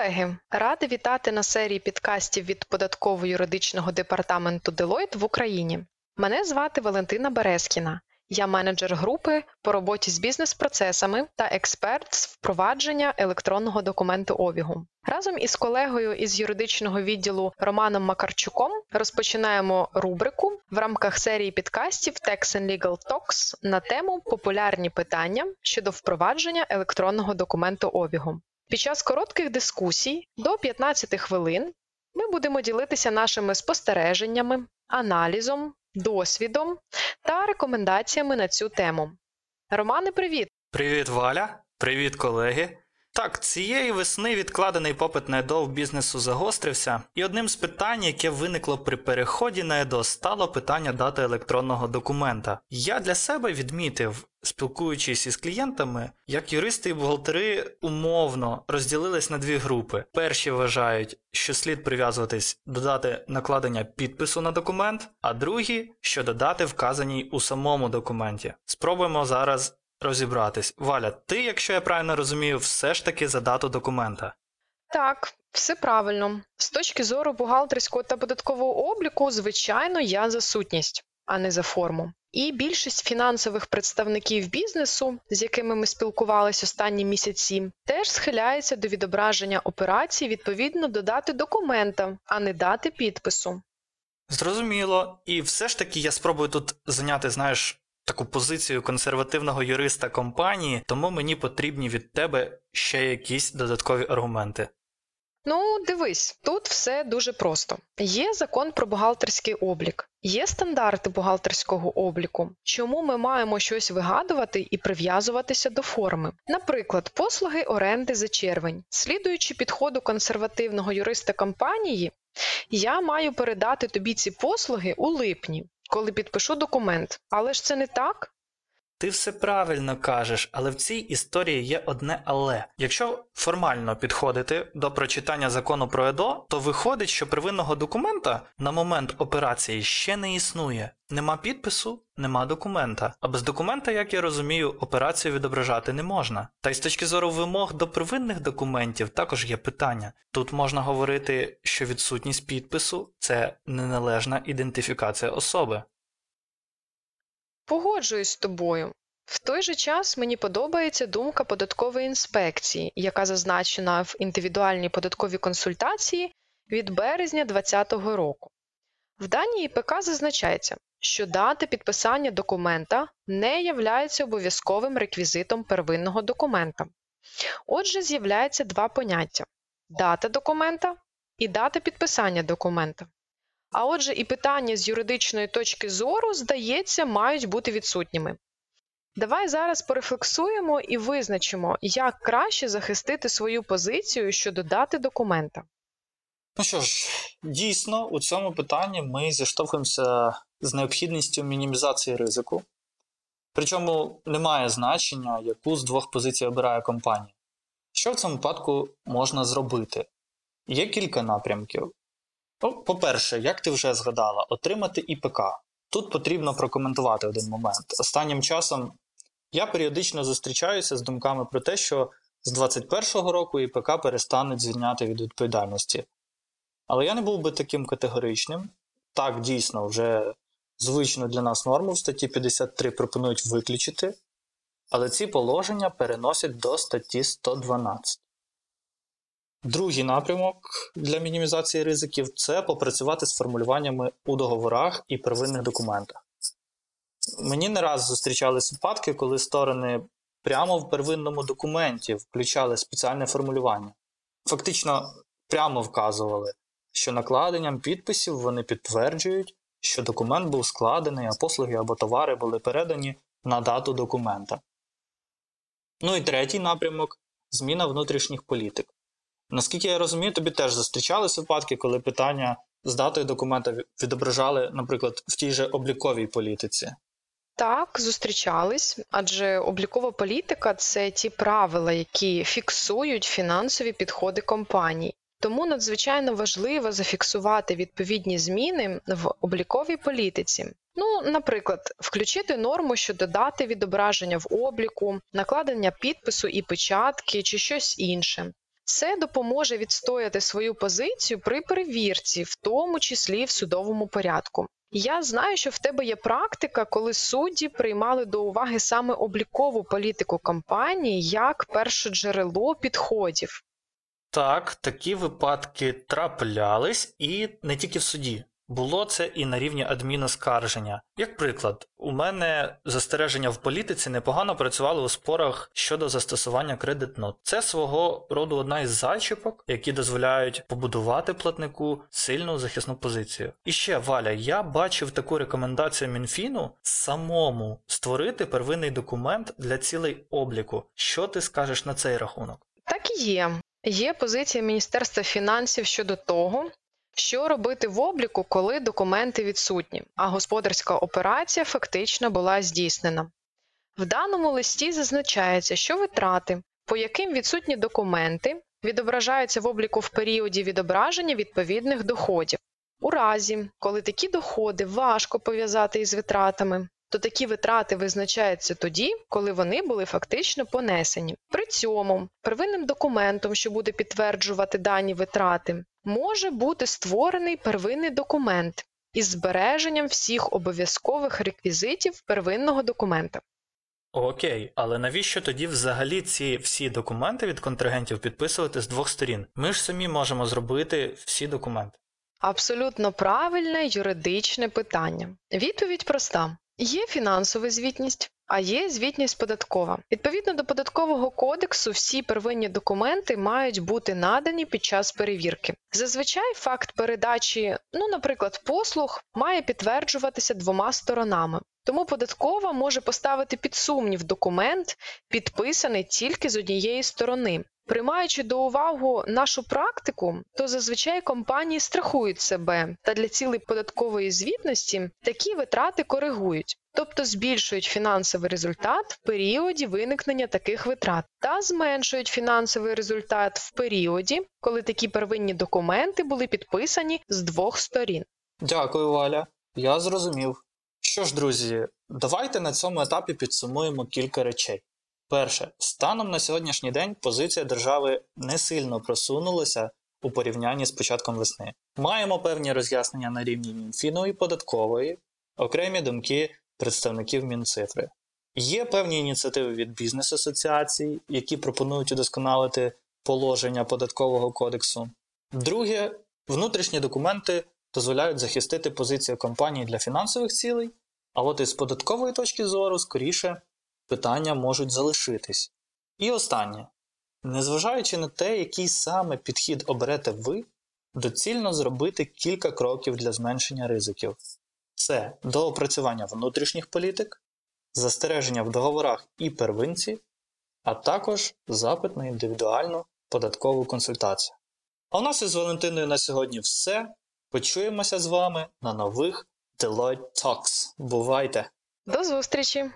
колеги! Ради вітати на серії підкастів від податково-юридичного департаменту Deloitte в Україні. Мене звати Валентина Березкіна. Я менеджер групи по роботі з бізнес-процесами та експерт з впровадження електронного документообігу. Разом із колегою із юридичного відділу Романом Макарчуком розпочинаємо рубрику в рамках серії підкастів Tax and Legal Talks на тему популярні питання щодо впровадження електронного документообігу. Під час коротких дискусій до 15 хвилин ми будемо ділитися нашими спостереженнями, аналізом, досвідом та рекомендаціями на цю тему. Романе, привіт! Привіт, Валя! Привіт, колеги! Так, цієї весни відкладений попит на ЕДО в бізнесу загострився, і одним з питань, яке виникло при переході на ЕДО, стало питання дати електронного документа. Я для себе відмітив, спілкуючись із клієнтами, як юристи і бухгалтери умовно розділились на дві групи. Перші вважають, що слід прив'язуватись додати накладення підпису на документ, а другі, що додати вказаній у самому документі. Спробуємо зараз розібратись. Валя, ти, якщо я правильно розумію, все ж таки за дату документа. Так, все правильно. З точки зору бухгалтерського та податкового обліку, звичайно, я за сутність, а не за форму. І більшість фінансових представників бізнесу, з якими ми спілкувалися останні місяці, теж схиляється до відображення операцій відповідно до дати документа, а не дати підпису. Зрозуміло, і все ж таки я спробую тут зайняти, знаєш, таку позицію консервативного юриста компанії, тому мені потрібні від тебе ще якісь додаткові аргументи. Ну, дивись, тут все дуже просто. Є закон про бухгалтерський облік, є стандарти бухгалтерського обліку. Чому ми маємо щось вигадувати і прив'язуватися до форми? Наприклад, послуги оренди за червень. Слідуючи підходу консервативного юриста компанії, я маю передати тобі ці послуги у липні, коли підпишу документ. Але ж це не так. Ти все правильно кажеш, але в цій історії є одне але. Якщо формально підходити до прочитання закону про ЕДО, то виходить, що первинного документа на момент операції ще не існує. Нема підпису, нема документа. А без документа, як я розумію, операцію відображати не можна. Та й з точки зору вимог до первинних документів також є питання. Тут можна говорити, що відсутність підпису це неналежна ідентифікація особи. Погоджуюсь з тобою. В той же час мені подобається думка податкової інспекції, яка зазначена в індивідуальній податковій консультації від березня 2020 року. В даній ІПК зазначається, що дата підписання документа не являється обов'язковим реквізитом первинного документа. Отже, з'являється два поняття: дата документа і дата підписання документа. А отже, і питання з юридичної точки зору, здається, мають бути відсутніми. Давай зараз порефлексуємо і визначимо, як краще захистити свою позицію щодо дати документа. Ну що ж, дійсно, у цьому питанні ми зіштовхуємося з необхідністю мінімізації ризику. Причому немає значення, яку з двох позицій обирає компанія. Що в цьому випадку можна зробити? Є кілька напрямків. По-перше, як ти вже згадала, отримати ІПК. Тут потрібно прокоментувати один момент. Останнім часом я періодично зустрічаюся з думками про те, що з 2021 року ІПК перестануть звільняти від відповідальності. Але я не був би таким категоричним. Так, дійсно, вже звично для нас норму в статті 53 пропонують виключити, але ці положення переносять до статті 112. Другий напрямок для мінімізації ризиків це попрацювати з формулюваннями у договорах і первинних документах. Мені не раз зустрічались випадки, коли сторони прямо в первинному документі включали спеціальне формулювання. Фактично прямо вказували, що накладенням підписів вони підтверджують, що документ був складений, а послуги або товари були передані на дату документа. Ну і третій напрямок зміна внутрішніх політик. Наскільки я розумію, тобі теж зустрічались випадки, коли питання з датою документа відображали, наприклад, в тій же обліковій політиці. Так, зустрічались, адже облікова політика це ті правила, які фіксують фінансові підходи компаній. Тому надзвичайно важливо зафіксувати відповідні зміни в обліковій політиці. Ну, наприклад, включити норму щодо дати відображення в обліку, накладення підпису і печатки чи щось інше. Це допоможе відстояти свою позицію при перевірці, в тому числі в судовому порядку. Я знаю, що в тебе є практика, коли судді приймали до уваги саме облікову політику компанії як перше джерело підходів. Так, такі випадки траплялись і не тільки в суді. Було це і на рівні адміноскарження. Як приклад, у мене застереження в політиці непогано працювали у спорах щодо застосування кредит-нот. Це свого роду одна із зачіпок, які дозволяють побудувати платнику сильну захисну позицію. І ще Валя, я бачив таку рекомендацію Мінфіну самому створити первинний документ для цілей обліку. Що ти скажеш на цей рахунок? Так і є. Є позиція Міністерства фінансів щодо того, що робити в обліку, коли документи відсутні, а господарська операція фактично була здійснена. В даному листі зазначається, що витрати, по яким відсутні документи, відображаються в обліку в періоді відображення відповідних доходів. У разі, коли такі доходи важко пов'язати із витратами, то такі витрати визначаються тоді, коли вони були фактично понесені. При цьому первинним документом, що буде підтверджувати дані витрати, може бути створений первинний документ із збереженням всіх обов'язкових реквізитів первинного документа. Окей, але навіщо тоді взагалі ці всі документи від контрагентів підписувати з двох сторін? Ми ж самі можемо зробити всі документи. Абсолютно правильне юридичне питання. Відповідь проста: є фінансова звітність, а є звітність податкова. Відповідно до податкового кодексу, всі первинні документи мають бути надані під час перевірки. Зазвичай факт передачі, ну, наприклад, послуг має підтверджуватися двома сторонами. Тому податкова може поставити під сумнів документ, підписаний тільки з однієї сторони. Приймаючи до уваги нашу практику, то зазвичай компанії страхують себе та для цілей податкової звітності такі витрати коригують, тобто збільшують фінансовий результат в періоді виникнення таких витрат та зменшують фінансовий результат в періоді, коли такі первинні документи були підписані з двох сторін. Дякую, Валя. Я зрозумів. Що ж, друзі, давайте на цьому етапі підсумуємо кілька речей. Перше, станом на сьогоднішній день позиція держави не сильно просунулася у порівнянні з початком весни. Маємо певні роз'яснення на рівні Мінфіну і податкової, окремі думки представників Мінцифри. Є певні ініціативи від бізнес-асоціацій, які пропонують удосконалити положення податкового кодексу. Друге, внутрішні документи дозволяють захистити позицію компанії для фінансових цілей, а от із податкової точки зору, скоріше, питання можуть залишитись. І останнє. Незважаючи на те, який саме підхід оберете ви, доцільно зробити кілька кроків для зменшення ризиків. Це доопрацювання внутрішніх політик, застереження в договорах і первинці, а також запит на індивідуальну податкову консультацію. А у нас із Валентиною на сьогодні все. Почуємося з вами на нових Deloitte Talks. Бувайте! До зустрічі!